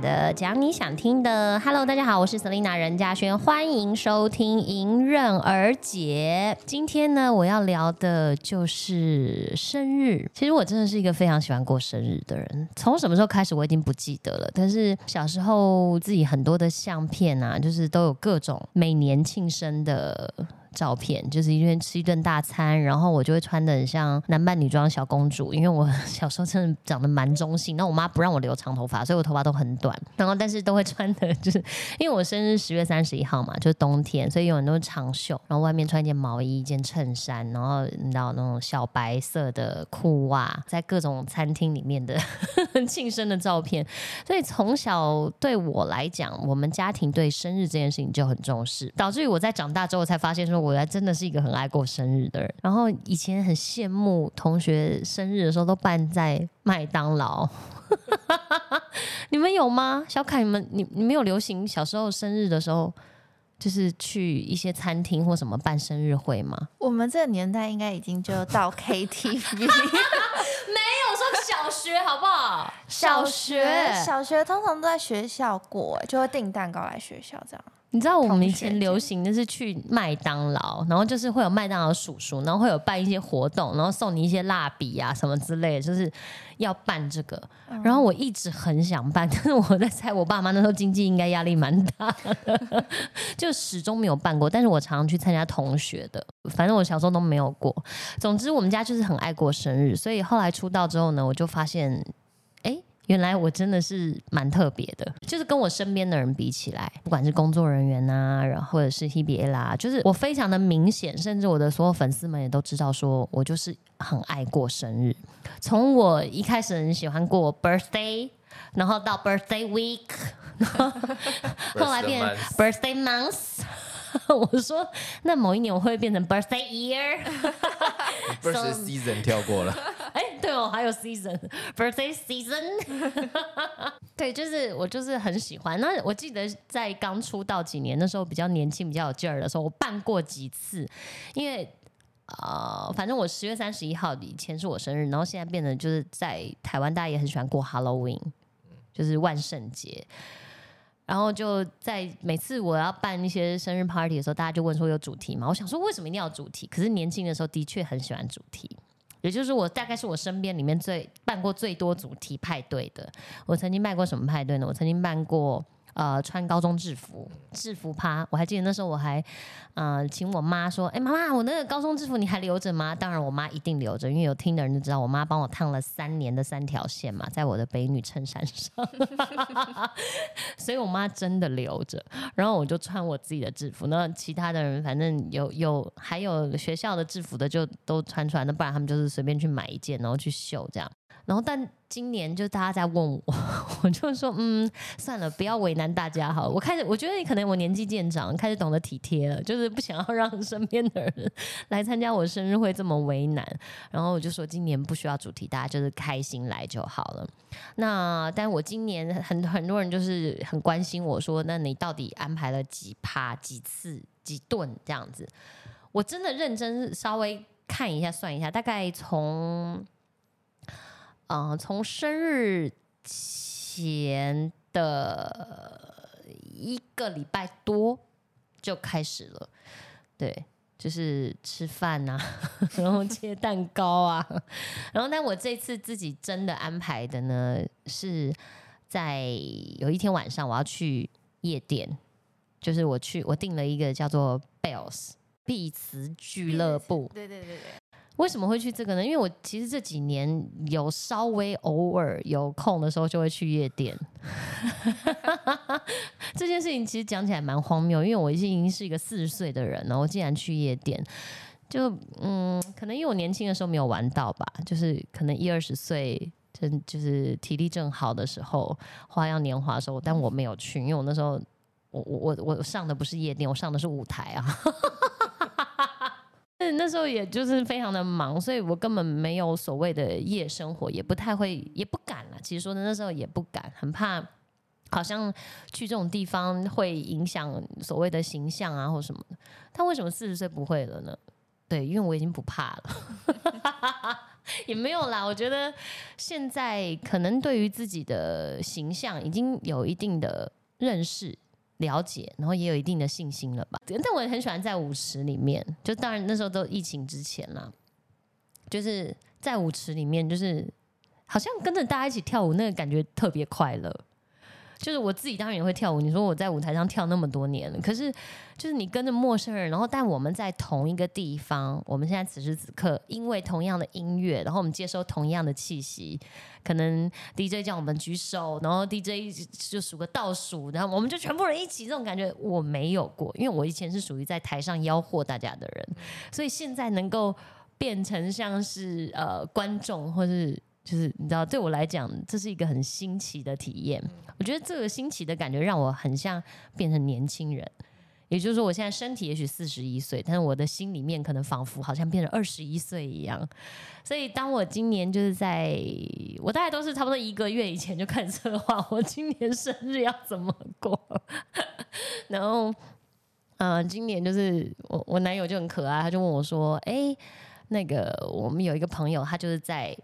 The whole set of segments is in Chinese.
的，讲你想听的。Hello，大家好，我是 Selina 任嘉轩，欢迎收听《迎刃而解》。今天呢，我要聊的就是生日。其实我真的是一个非常喜欢过生日的人。从什么时候开始，我已经不记得了。但是小时候自己很多的相片啊，就是都有各种每年庆生的。照片就是一天吃一顿大餐，然后我就会穿的很像男扮女装小公主，因为我 小时候真的长得蛮中性，那我妈不让我留长头发，所以我头发都很短，然后但是都会穿的，就是因为我生日十月三十一号嘛，就是冬天，所以有很多长袖，然后外面穿一件毛衣、一件衬衫，然后你知道那种小白色的裤袜，在各种餐厅里面的 庆生的照片，所以从小对我来讲，我们家庭对生日这件事情就很重视，导致于我在长大之后才发现说。我还真的是一个很爱过生日的人，然后以前很羡慕同学生日的时候都办在麦当劳，你们有吗？小凯，你们你你们有流行小时候生日的时候，就是去一些餐厅或什么办生日会吗？我们这个年代应该已经就到 KTV，没有说小学好不好？小学小学通常都在学校过，就会订蛋糕来学校这样。你知道我们以前流行的是去麦当劳，然后就是会有麦当劳叔叔，然后会有办一些活动，然后送你一些蜡笔啊什么之类的，就是要办这个。然后我一直很想办，但是我在猜我爸妈那时候经济应该压力蛮大的，就始终没有办过。但是我常常去参加同学的，反正我小时候都没有过。总之我们家就是很爱过生日，所以后来出道之后呢，我就发现。原来我真的是蛮特别的，就是跟我身边的人比起来，不管是工作人员呐，然后或者是 Hebe 啦，就是我非常的明显，甚至我的所有粉丝们也都知道，说我就是很爱过生日。从我一开始很喜欢过 birthday，然后到 birthday week，后来变 birthday month。我说，那某一年我会变成 birthday year，birthday season 跳过了。哎，对哦，还有 season，birthday season。对，就是我就是很喜欢。那我记得在刚出道几年那时候，比较年轻、比较有劲儿的时候，我办过几次。因为呃，反正我十月三十一号以前是我生日，然后现在变得就是在台湾，大家也很喜欢过 Halloween，就是万圣节。然后就在每次我要办一些生日 party 的时候，大家就问说有主题吗？我想说为什么一定要主题？可是年轻的时候的确很喜欢主题，也就是我大概是我身边里面最办过最多主题派对的。我曾经办过什么派对呢？我曾经办过。呃，穿高中制服，制服趴，我还记得那时候我还，呃，请我妈说，哎，妈妈，我那个高中制服你还留着吗？当然，我妈一定留着，因为有听的人就知道，我妈帮我烫了三年的三条线嘛，在我的北女衬衫上，所以我妈真的留着。然后我就穿我自己的制服，那其他的人反正有有还有学校的制服的就都穿穿，那不然他们就是随便去买一件，然后去秀这样。然后，但今年就大家在问我，我就说，嗯，算了，不要为难大家好。我开始，我觉得可能我年纪渐长，开始懂得体贴了，就是不想要让身边的人来参加我生日会这么为难。然后我就说，今年不需要主题，大家就是开心来就好了。那，但我今年很很多人就是很关心我说，那你到底安排了几趴、几次、几顿这样子？我真的认真稍微看一下、算一下，大概从。嗯，从生日前的一个礼拜多就开始了，对，就是吃饭呐，然后切蛋糕啊，然后但我这次自己真的安排的呢，是在有一天晚上我要去夜店，就是我去我订了一个叫做 Bells 碧瓷俱乐部，对对对对。为什么会去这个呢？因为我其实这几年有稍微偶尔有空的时候就会去夜店。这件事情其实讲起来蛮荒谬，因为我已经是一个四十岁的人了，我竟然去夜店，就嗯，可能因为我年轻的时候没有玩到吧，就是可能一二十岁，真就是体力正好的时候，花样年华的时候，但我没有去，因为我那时候我我我我上的不是夜店，我上的是舞台啊。那那时候也就是非常的忙，所以我根本没有所谓的夜生活，也不太会，也不敢了。其实说的那时候也不敢，很怕，好像去这种地方会影响所谓的形象啊或什么的。他为什么四十岁不会了呢？对，因为我已经不怕了。也没有啦。我觉得现在可能对于自己的形象已经有一定的认识、了解，然后也有一定的信心了吧。但我也很喜欢在舞池里面，就当然那时候都疫情之前啦，就是在舞池里面，就是好像跟着大家一起跳舞，那个感觉特别快乐。就是我自己当然也会跳舞。你说我在舞台上跳那么多年了，可是就是你跟着陌生人，然后但我们在同一个地方，我们现在此时此刻因为同样的音乐，然后我们接收同样的气息，可能 DJ 叫我们举手，然后 DJ 就数个倒数，然后我们就全部人一起，这种感觉我没有过，因为我以前是属于在台上吆喝大家的人，所以现在能够变成像是呃观众或是。就是你知道，对我来讲，这是一个很新奇的体验。我觉得这个新奇的感觉让我很像变成年轻人。也就是说，我现在身体也许四十一岁，但是我的心里面可能仿佛好像变成二十一岁一样。所以，当我今年就是在我大概都是差不多一个月以前就开始策划我今年生日要怎么过。然后，嗯，今年就是我我男友就很可爱，他就问我说：“哎，那个我们有一个朋友，他就是在。”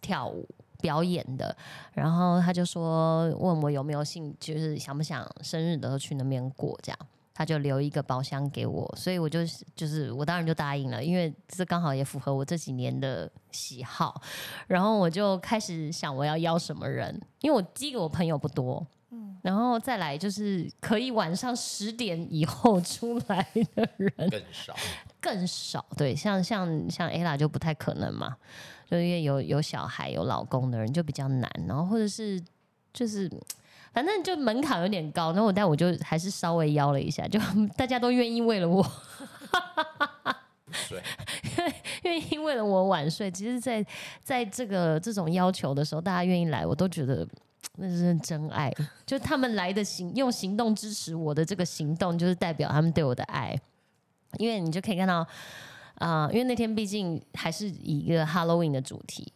跳舞表演的，然后他就说问我有没有兴，就是想不想生日的时候去那边过，这样他就留一个包厢给我，所以我就就是我当然就答应了，因为这刚好也符合我这几年的喜好，然后我就开始想我要邀什么人，因为我第一个我朋友不多，然后再来就是可以晚上十点以后出来的人更少，更少，对，像像像 Ella 就不太可能嘛。就因为有有小孩有老公的人就比较难，然后或者是就是反正就门槛有点高，然后我但我就还是稍微邀了一下，就 大家都愿意为了我，睡，愿意为了我晚睡。其实，在在这个这种要求的时候，大家愿意来，我都觉得那是真爱。就他们来的行用行动支持我的这个行动，就是代表他们对我的爱。因为你就可以看到。啊，因为那天毕竟还是以一个 Halloween 的主题，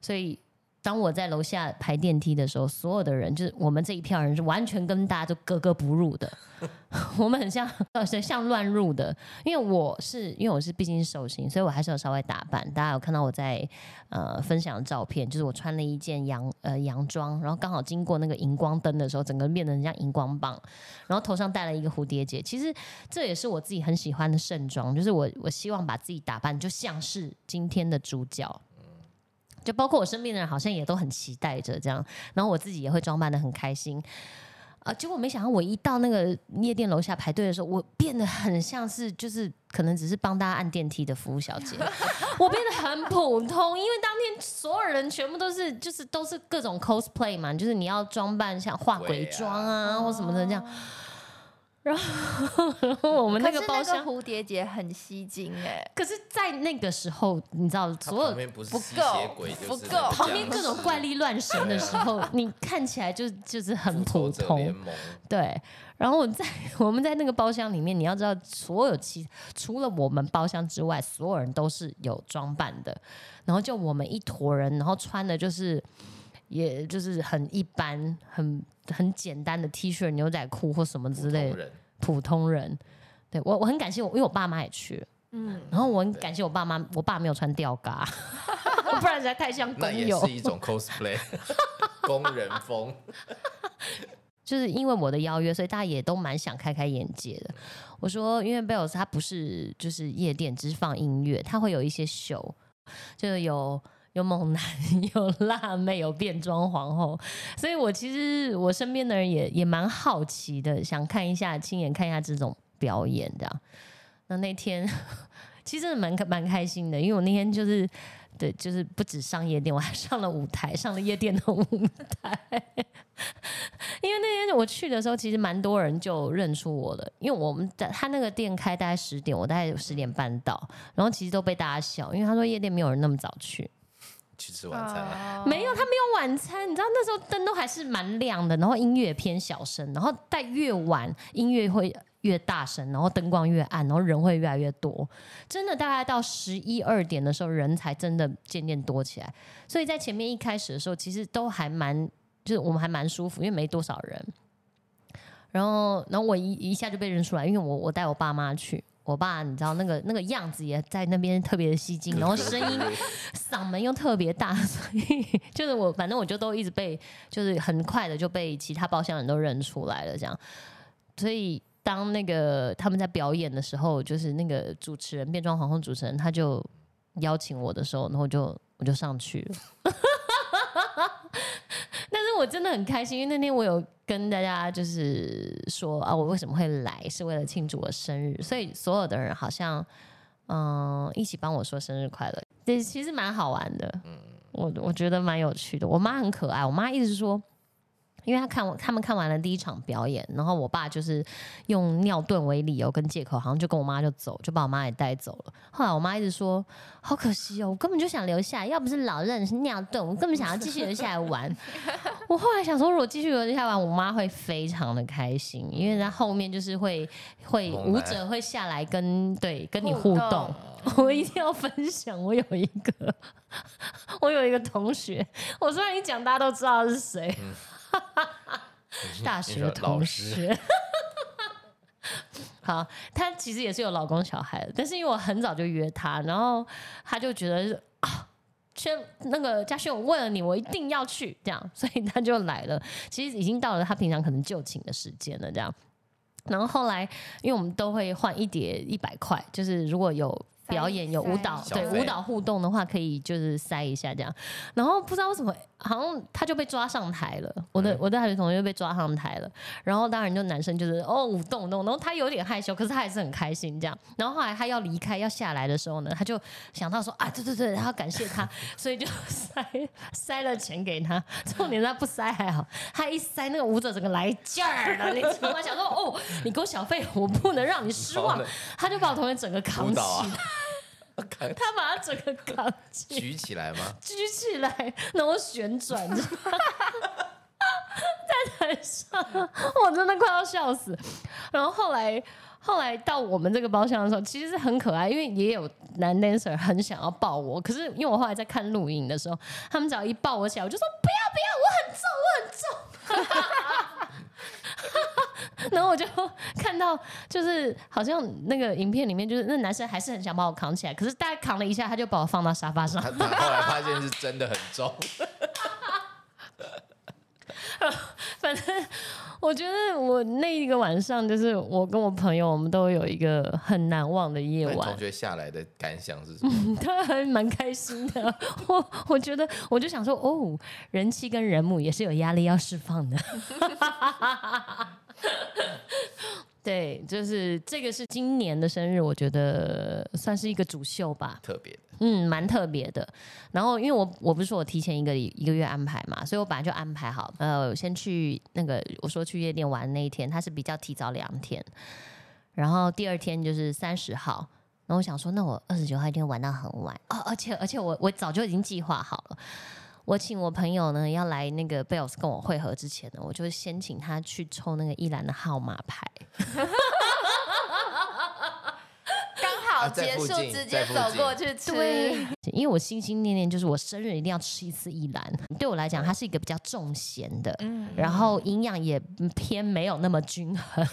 所以当我在楼下排电梯的时候，所有的人就是我们这一票人是完全跟大家都格格不入的。我们很像，呃，像乱入的。因为我是，因为我是毕竟是寿星，所以我还是有稍微打扮。大家有看到我在呃分享的照片，就是我穿了一件洋呃洋装，然后刚好经过那个荧光灯的时候，整个变得很像荧光棒，然后头上戴了一个蝴蝶结。其实这也是我自己很喜欢的盛装，就是我我希望把自己打扮就像是今天的主角。就包括我身边的人，好像也都很期待着这样，然后我自己也会装扮的很开心。啊！结果没想到，我一到那个夜店楼下排队的时候，我变得很像是就是可能只是帮大家按电梯的服务小姐，我变得很普通。因为当天所有人全部都是就是都是各种 cosplay 嘛，就是你要装扮像化鬼妆啊或什么的这样。然后我们那个包厢蝴蝶结很吸睛哎，可是，在那个时候，你知道，所有不够，不够，旁边各种怪力乱神的时候，你看起来就就是很普通，对。然后我在 我们在那个包厢里面，你要知道，所有其除了我们包厢之外，所有人都是有装扮的。然后就我们一坨人，然后穿的就是。也就是很一般、很很简单的 T 恤、牛仔裤或什么之类，普通人。对我我很感谢我，因为我爸妈也去了，嗯，然后我很感谢我爸妈，我爸没有穿吊嘎，不然实在太像工友。是一种 cosplay，工人风。就是因为我的邀约，所以大家也都蛮想开开眼界的。我说，因为贝尔斯他不是就是夜店只放音乐，他会有一些秀，就是有。有猛男，有辣妹，有变装皇后，所以我其实我身边的人也也蛮好奇的，想看一下，亲眼看一下这种表演的。那那天 其实蛮蛮开心的，因为我那天就是对，就是不止上夜店，我还上了舞台，上了夜店的舞台。因为那天我去的时候，其实蛮多人就认出我了，因为我们在他那个店开大概十点，我大概十点半到，然后其实都被大家笑，因为他说夜店没有人那么早去。去吃晚餐没有，他没有晚餐。你知道那时候灯都还是蛮亮的，然后音乐偏小声，然后在越晚音乐会越大声，然后灯光越暗，然后人会越来越多。真的大概到十一二点的时候，人才真的渐渐多起来。所以在前面一开始的时候，其实都还蛮，就是我们还蛮舒服，因为没多少人。然后，然后我一一下就被认出来，因为我我带我爸妈去。我爸你知道那个那个样子也在那边特别的吸睛，然后声音嗓门又特别大，所以就是我反正我就都一直被就是很快的就被其他包厢人都认出来了这样，所以当那个他们在表演的时候，就是那个主持人变装皇后主持人他就邀请我的时候，然后我就我就上去了。我真的很开心，因为那天我有跟大家就是说啊，我为什么会来，是为了庆祝我生日，所以所有的人好像嗯一起帮我说生日快乐，这其实蛮好玩的，嗯我我觉得蛮有趣的。我妈很可爱，我妈一直说。因为他看我，他们看完了第一场表演，然后我爸就是用尿遁为理由跟借口，好像就跟我妈就走，就把我妈也带走了。后来我妈一直说：“好可惜哦，我根本就想留下，要不是老任是尿遁，我根本想要继续留下来玩。”我后来想说，如果继续留下来玩，我妈会非常的开心，因为在后面就是会会舞者会下来跟对跟你互动。我一定要分享，我有一个 我有一个同学，我虽然一讲大家都知道是谁。大学同学，好，他其实也是有老公小孩的，但是因为我很早就约他，然后他就觉得啊，轩那个嘉轩，我为了你，我一定要去，这样，所以他就来了。其实已经到了他平常可能就寝的时间了，这样。然后后来，因为我们都会换一叠一百块，就是如果有。表演有舞蹈，对舞蹈互动的话，可以就是塞一下这样。然后不知道为什么，好像他就被抓上台了。我的我的大学同学被抓上台了。然后当然就男生就是哦舞动动，然后他有点害羞，可是他还是很开心这样。然后后来他要离开要下来的时候呢，他就想到说啊对对对，他要感谢他，所以就塞塞了钱给他。重点他不塞还好，他一塞那个舞者整个来劲儿了，你知道吗？想说哦你给我小费，我不能让你失望。他就把我同学整个扛起。他把他整个扛起，举起来吗？举起来，然后旋转着，在台上，我真的快要笑死。然后后来，后来到我们这个包厢的时候，其实是很可爱，因为也有男 dancer 很想要抱我，可是因为我后来在看录影的时候，他们只要一抱我起来，我就说不要不要，我很重，我很重。然后我就 看到，就是好像那个影片里面，就是那男生还是很想把我扛起来，可是大概扛了一下，他就把我放到沙发上。他后来发现是真的很重。反正我觉得我那一个晚上，就是我跟我朋友，我们都有一个很难忘的夜晚。同学下来的感想是什么？他还蛮开心的。我我觉得，我就想说，哦，人妻跟人母也是有压力要释放的。对，就是这个是今年的生日，我觉得算是一个主秀吧，特别的，嗯，蛮特别的。然后因为我我不是说我提前一个一个月安排嘛，所以我本来就安排好，呃，先去那个我说去夜店玩那一天，他是比较提早两天，然后第二天就是三十号，然后我想说，那我二十九号一定玩到很晚哦，而且而且我我早就已经计划好了。我请我朋友呢要来那个贝尔斯跟我会合之前呢，我就先请他去抽那个一兰的号码牌，结束直接走过去吃。因为我心心念念就是我生日一定要吃一次一兰，对我来讲它是一个比较重咸的，然后营养也偏没有那么均衡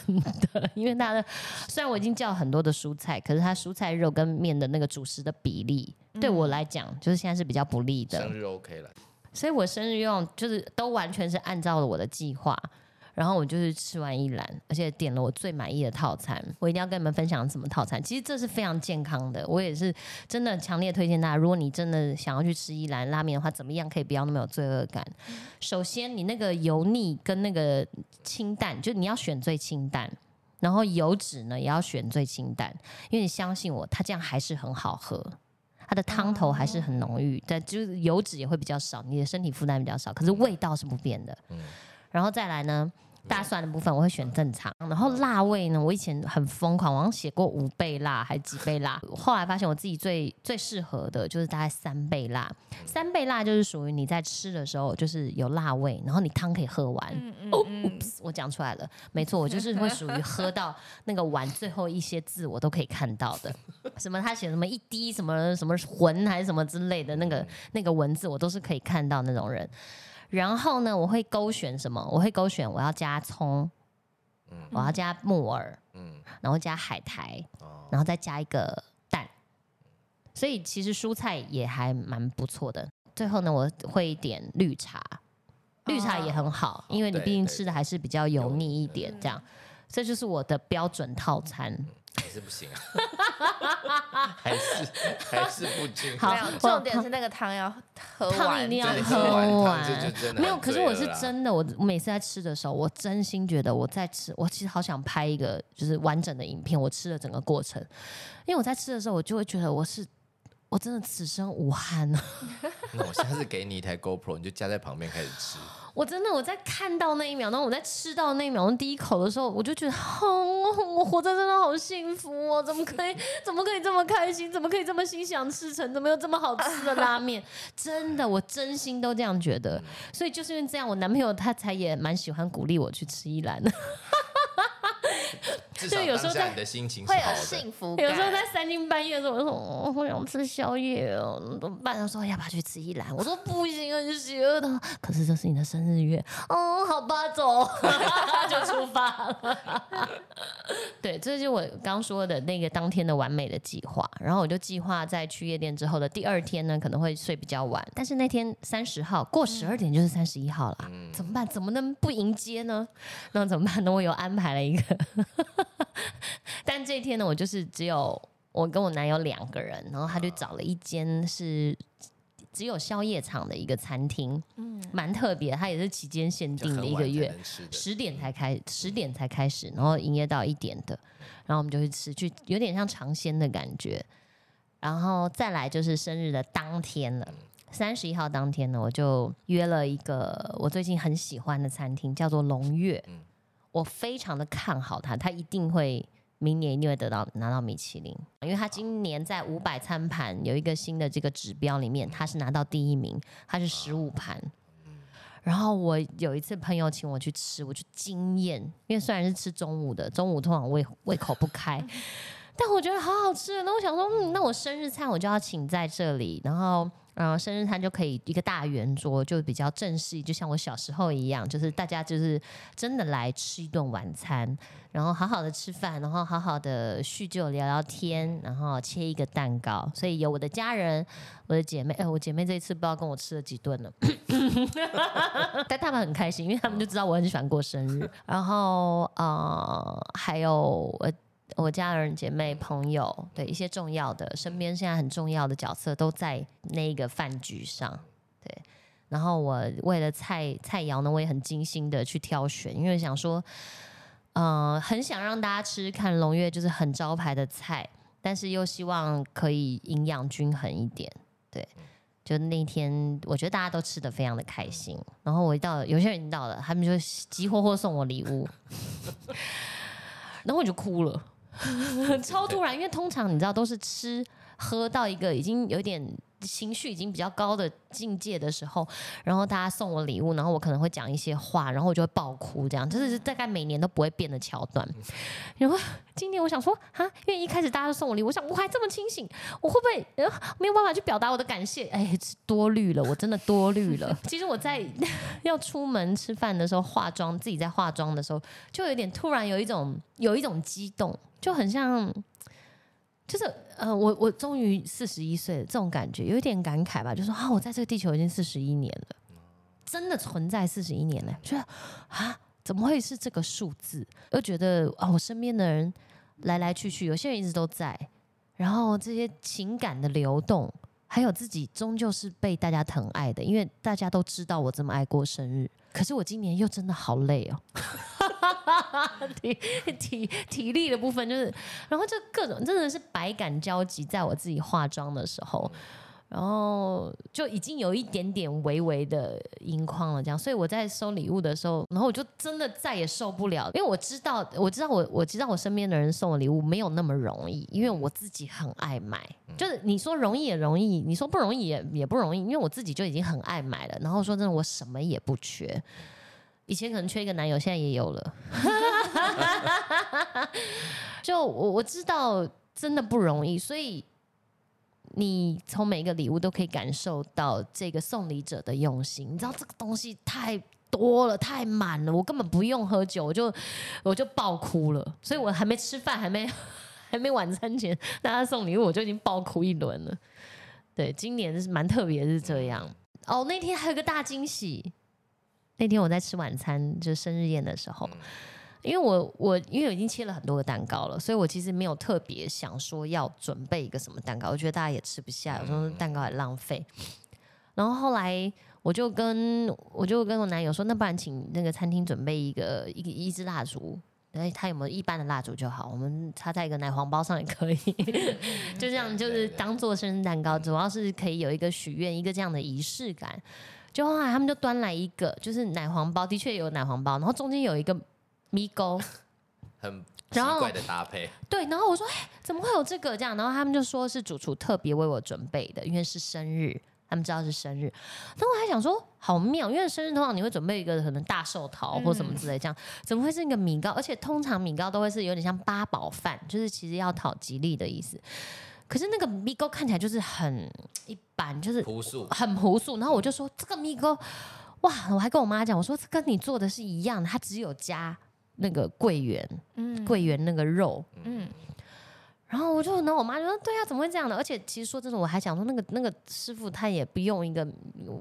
的。因为它的虽然我已经叫很多的蔬菜，可是它蔬菜肉跟面的那个主食的比例。对我来讲，就是现在是比较不利的。生日 OK 了，所以我生日用就是都完全是按照了我的计划，然后我就是吃完一篮，而且点了我最满意的套餐。我一定要跟你们分享什么套餐，其实这是非常健康的。我也是真的强烈推荐大家，如果你真的想要去吃一兰拉面的话，怎么样可以不要那么有罪恶感？首先，你那个油腻跟那个清淡，就你要选最清淡，然后油脂呢也要选最清淡，因为你相信我，它这样还是很好喝。它的汤头还是很浓郁，但就是油脂也会比较少，你的身体负担比较少，可是味道是不变的。嗯，然后再来呢？大蒜的部分我会选正常，然后辣味呢，我以前很疯狂，我好像写过五倍辣还几倍辣，后来发现我自己最最适合的就是大概三倍辣，三倍辣就是属于你在吃的时候就是有辣味，然后你汤可以喝完。哦，我讲出来了，没错，我就是会属于喝到那个碗最后一些字我都可以看到的，什么他写什么一滴什么什么魂还是什么之类的那个那个文字我都是可以看到那种人。然后呢，我会勾选什么？我会勾选我要加葱，我要加木耳，嗯，然后加海苔，哦，然后再加一个蛋，所以其实蔬菜也还蛮不错的。最后呢，我会点绿茶，绿茶也很好，因为你对毕竟吃的还是比较油腻一点，这样，这就是我的标准套餐。还是不行啊，还是 还是不行。好没有，重点是那个汤要喝完汤，一定要对喝喝完汤这就真的没有，很可是我是啦真的，我我每次在吃的时候，我真心觉得我在吃，我其实好想拍一个就是完整的影片，我吃的整个过程，因为我在吃的时候，我就会觉得我是我真的此生无憾啊！那我下次给你一台 GoPro，你就夹在旁边开始吃。我真的我在看到那一秒，然后我在吃到那一秒钟第一口的时候，我就觉得，哦，我活着真的好幸福哦！怎么可以，怎么可以这么开心？怎么可以这么心想事成？怎么有这么好吃的拉面？真的，我真心都这样觉得。所以就是因为这样，我男朋友他才也蛮喜欢鼓励我去吃一兰的。至少就有时候在当下你的心情会有。幸福感。有时候在三更半夜的时候，我说哦我想吃宵夜哦，怎么办？他说要不要去吃一兰？我说不行，很邪恶的。可是这是你的生日月，哦，好吧，走，就出发了。对，这就是我刚说的那个当天的完美的计划。然后我就计划在去夜店之后的第二天呢，可能会睡比较晚。但是那天三十号过十二点就是三十一号了，怎么办？怎么能不迎接呢？那怎么办呢？我有安排了一个。但这一天呢，我就是只有我跟我男友两个人，然后他就找了一间是只有宵夜场的一个餐厅，嗯，蛮特别，它也是期间限定的一个月，十点才开，十点才开始，然后营业到一点的，然后我们就去吃，去有点像尝鲜的感觉，然后再来就是生日的当天了。三十一号当天呢，我就约了一个我最近很喜欢的餐厅，叫做龙月。嗯我非常的看好他，他一定会明年一定会得到拿到米其林，因为他今年在五百餐盘有一个新的这个指标里面，他是拿到第一名，他是十五盘。然后我有一次朋友请我去吃，我就惊艳，因为虽然是吃中午的，中午通常胃胃口不开，但我觉得好好吃。那我想说，嗯，那我生日餐我就要请在这里，然后。嗯，生日餐就可以一个大圆桌，就比较正式，就像我小时候一样，就是大家就是真的来吃一顿晚餐，然后好好的吃饭，然后好好的叙旧聊聊天，然后切一个蛋糕。所以有我的家人，我的姐妹，哎、我姐妹这一次不知道跟我吃了几顿了，但他们很开心，因为他们就知道我很喜欢过生日。然后呃，还有我我家人、姐妹、朋友，对一些重要的身边现在很重要的角色都在那一个饭局上，对。然后我为了菜菜肴呢，我也很精心的去挑选，因为想说，呃，很想让大家吃看龙月就是很招牌的菜，但是又希望可以营养均衡一点，对。就那天，我觉得大家都吃的非常的开心。然后我一到，有些人已经到了，他们就急火火送我礼物，然后我就哭了，超突然，因为通常你知道都是吃喝到一个已经有点情绪已经比较高的境界的时候，然后大家送我礼物，然后我可能会讲一些话，然后我就会爆哭，这样就是大概每年都不会变的桥段。然后今年我想说啊，因为一开始大家都送我礼物，我想我还这么清醒，我会不会、呃、没有办法去表达我的感谢？哎，多虑了，我真的多虑了。其实我在要出门吃饭的时候化妆，自己在化妆的时候，就有点突然有一种有一种激动，就很像。就是呃，我我终于四十一岁了，这种感觉有一点感慨吧，就说啊，我在这个地球已经四十一年了，真的存在四十一年了，觉得啊，怎么会是这个数字？又觉得啊，我身边的人来来去去，有些人一直都在，然后这些情感的流动，还有自己终究是被大家疼爱的，因为大家都知道我这么爱过生日，可是我今年又真的好累哦。体体体力的部分就是，然后就各种真的是百感交集，在我自己化妆的时候，然后就已经有一点点微微的盈眶了，这样，所以我在收礼物的时候，然后我就真的再也受不了，因为我知道，我知道我我知道我身边的人送我礼物没有那么容易，因为我自己很爱买，就是你说容易也容易，你说不容易也也不容易，因为我自己就已经很爱买了，然后说真的，我什么也不缺。以前可能缺一个男友，现在也有了。就我我知道真的不容易，所以你从每一个礼物都可以感受到这个送礼者的用心。你知道这个东西太多了，太满了，我根本不用喝酒，我就我就爆哭了。所以我还没吃饭，还没还没晚餐前，大家送礼物，我就已经爆哭一轮了。对，今年是蛮特别，是这样。哦，那天还有个大惊喜，那天我在吃晚餐，就生日宴的时候。因为我我因为我已经切了很多个蛋糕了，所以我其实没有特别想说要准备一个什么蛋糕，我觉得大家也吃不下，有时候蛋糕很浪费。然后后来我就跟我就跟我男友说，那不然请那个餐厅准备一个一个一支蜡烛，哎，他有没有一般的蜡烛就好，我们插在一个奶黄包上也可以，就这样就是当做生日蛋糕，主要是可以有一个许愿一个这样的仪式感。就后来他们就端来一个，就是奶黄包，的确有奶黄包，然后中间有一个。米糕，很奇怪的搭配。对，然后我说：“哎，怎么会有这个这样？”然后他们就说是主厨特别为我准备的，因为是生日，他们知道是生日。那我还想说，好妙，因为生日通常你会准备一个可能大寿桃或什么之类，这样怎么会是一个米糕？而且通常米糕都会是有点像八宝饭，就是其实要讨吉利的意思。可是那个米糕看起来就是很一般，就是朴素，很朴素。然后我就说：“这个米糕，哇！”我还跟我妈讲，我说：“这跟你做的是一样的，它只有加。”那个桂圆，嗯，桂圆那个肉，嗯，然后我就，然后我妈就说，对啊，怎么会这样的？而且其实说真的，我还想说，那个那个师傅他也不用一个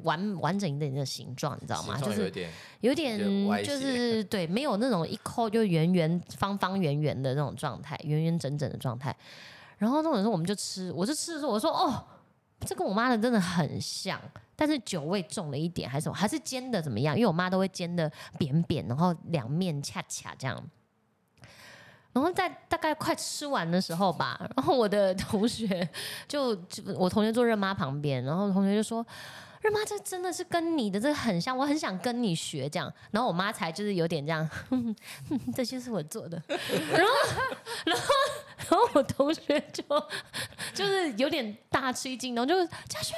完完整一点的形状，你知道吗？就是有点，有点，就是对，没有那种一抠就圆圆方方圆圆的那种状态，圆圆整整的状态。然后那种时候我们就吃，我就吃的时候我说，哦，这跟我妈的真的很像。但是酒味重了一点，还是什么？还是煎的怎么样？因为我妈都会煎的扁扁，然后两面恰恰这样。然后在大概快吃完的时候吧，然后我的同学就我同学坐任妈旁边，然后同学就说：“任妈，这真的是跟你的这个很像，我很想跟你学这样。”然后我妈才就是有点这样，这些是我做的。然后，然后。然后我同学就就是有点大吃一惊，然后就嘉轩，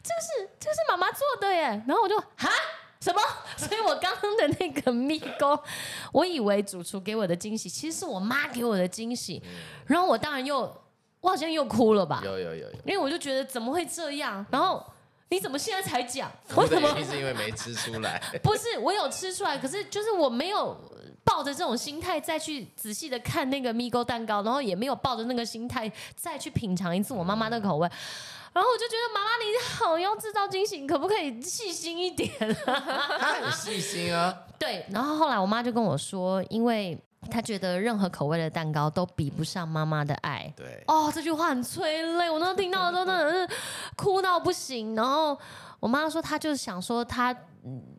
这是这是妈妈做的耶。然后我就哈什么？所以我刚刚的那个蜜糕，我以为主厨给我的惊喜，其实是我妈给我的惊喜。然后我当然又我好像又哭了吧？有有有有，因为我就觉得怎么会这样？然后你怎么现在才讲？我怎么？是因为没吃出来？不是，我有吃出来，可是就是我没有。抱着这种心态再去仔细的看那个蜜糕蛋糕，然后也没有抱着那个心态再去品尝一次我妈妈的口味，然后我就觉得妈妈你好要制造惊喜，可不可以细心一点？她很细心啊。对，然后后来我妈就跟我说，因为她觉得任何口味的蛋糕都比不上妈妈的爱。对，哦，这句话很催泪，我那时候听到的时候真的是哭到不行。然后我妈说，她就是想说，她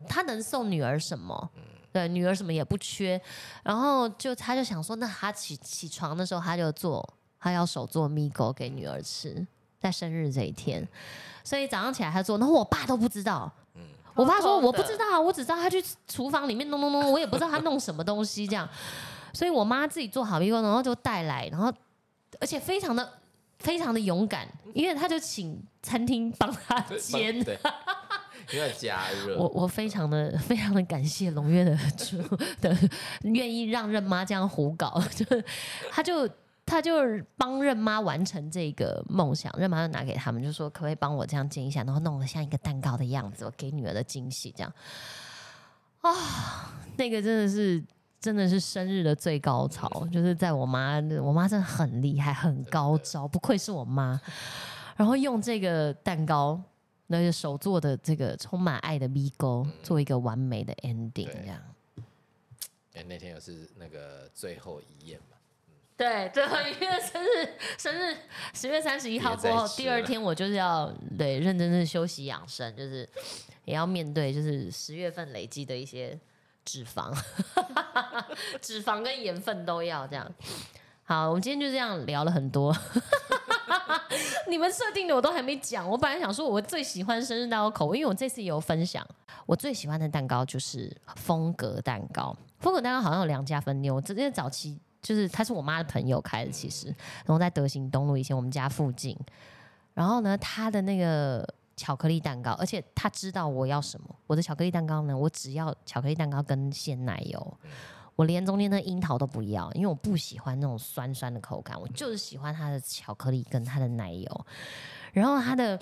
她能送女儿什么？对，女儿什么也不缺，然后就她就想说，那她起起床的时候，她就做，她要手做米糕给女儿吃，在生日这一天，所以早上起来她做，然后我爸都不知道，我爸说我不知道，我只知道他去厨房里面弄弄弄，我也不知道他弄什么东西这样，所以我妈自己做好米糕，然后就带来，然后而且非常的非常的勇敢，因为她就请餐厅帮她煎。因为加热，我我非常的非常的感谢龙月的的愿意让任妈这样胡搞，就他就他就帮任妈完成这个梦想，任妈就拿给他们，就说可不可以帮我这样煎一下，然后弄得像一个蛋糕的样子，我给女儿的惊喜这样。啊，那个真的是真的是生日的最高潮，就是在我妈，我妈真的很厉害，很高招，不愧是我妈。然后用这个蛋糕。那个手做的这个充满爱的 V 勾，做一个完美的 ending，这样。哎，那天又是那个最后一宴嘛。对，最后一夜生日，生日十月三十一号过后，第二天我就是要对认真的休息养生，就是也要面对就是十月份累积的一些脂肪，脂肪跟盐分都要这样。好，我们今天就这样聊了很多。你们设定的我都还没讲，我本来想说我最喜欢生日蛋糕口味，因为我这次也有分享，我最喜欢的蛋糕就是风格蛋糕。风格蛋糕好像有两家分店，我之前早期就是他是我妈的朋友开的，其实然后在德行东路以前我们家附近，然后呢他的那个巧克力蛋糕，而且他知道我要什么，我的巧克力蛋糕呢，我只要巧克力蛋糕跟鲜奶油。我连中间的樱桃都不要，因为我不喜欢那种酸酸的口感，我就是喜欢它的巧克力跟它的奶油，然后它的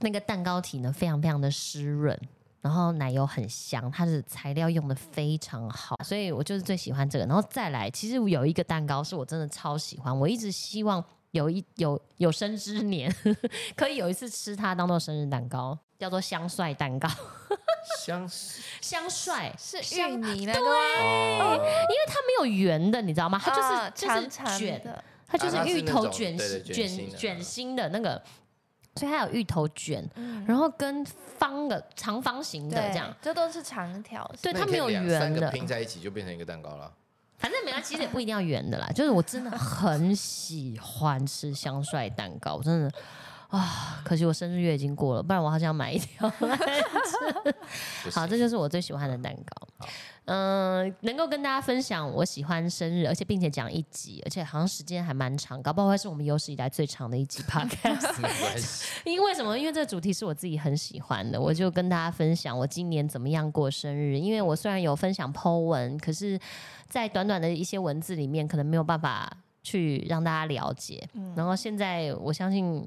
那个蛋糕体呢，非常非常的湿润，然后奶油很香，它的材料用的非常好，所以我就是最喜欢这个。然后再来，其实有一个蛋糕是我真的超喜欢，我一直希望有一有有生之年 可以有一次吃它当做生日蛋糕，叫做香帅蛋糕。香香帅是芋泥那个因为它没有圆的，你知道吗？它就是、啊就是长长卷，的，它就是芋头卷卷卷心的卷心的那个，所以它有芋头卷，嗯，然后跟方的长方形的，这样，这都是长条。对，它没有圆的，个拼在一起就变成一个蛋糕了。反正没有，其实也不一定要圆的啦。就是我真的很喜欢吃香帅蛋糕，我真的啊，可惜我生日月已经过了，不然我好想买一条来吃。好，这就是我最喜欢的蛋糕。嗯、能够跟大家分享我喜欢生日，而且并且讲一集，而且好像时间还蛮长，搞不好会是我们有史以来最长的一集 podcast。因为什么？因为这个主题是我自己很喜欢的，我就跟大家分享我今年怎么样过生日。因为我虽然有分享 Po 文，可是，在短短的一些文字里面，可能没有办法去让大家了解。然后现在，我相信。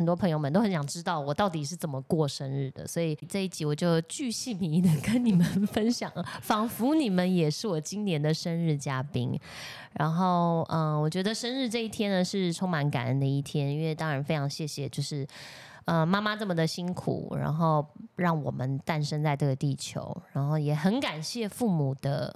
很多朋友们都很想知道我到底是怎么过生日的，所以这一集我就巨细靡遗的跟你们 分享，仿佛你们也是我今年的生日嘉宾。然后，嗯、我觉得生日这一天呢是充满感恩的一天，因为当然非常谢谢，就是呃妈妈这么的辛苦，然后让我们诞生在这个地球，然后也很感谢父母的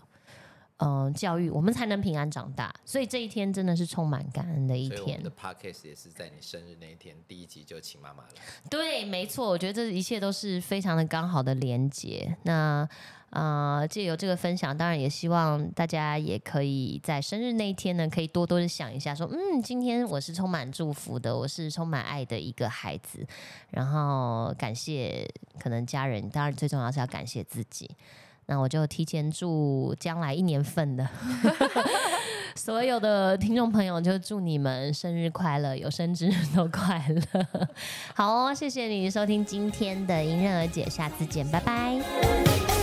嗯、呃教育，我们才能平安长大。所以这一天真的是充满感恩的一天我的。podcast 也是在你生日那一天第一集就请妈妈了。对，没错，我觉得这一切都是非常的刚好的连接。那啊，借由这个分享，当然也希望大家也可以在生日那一天呢，可以多多的想一下，说，嗯，今天我是充满祝福的，我是充满爱的一个孩子。然后感谢可能家人，当然最重要是要感谢自己。那我就提前祝将来一年份的 所有的听众朋友，就祝你们生日快乐，有生之日都快乐。好，谢谢你收听今天的迎刃而解，下次见，拜拜。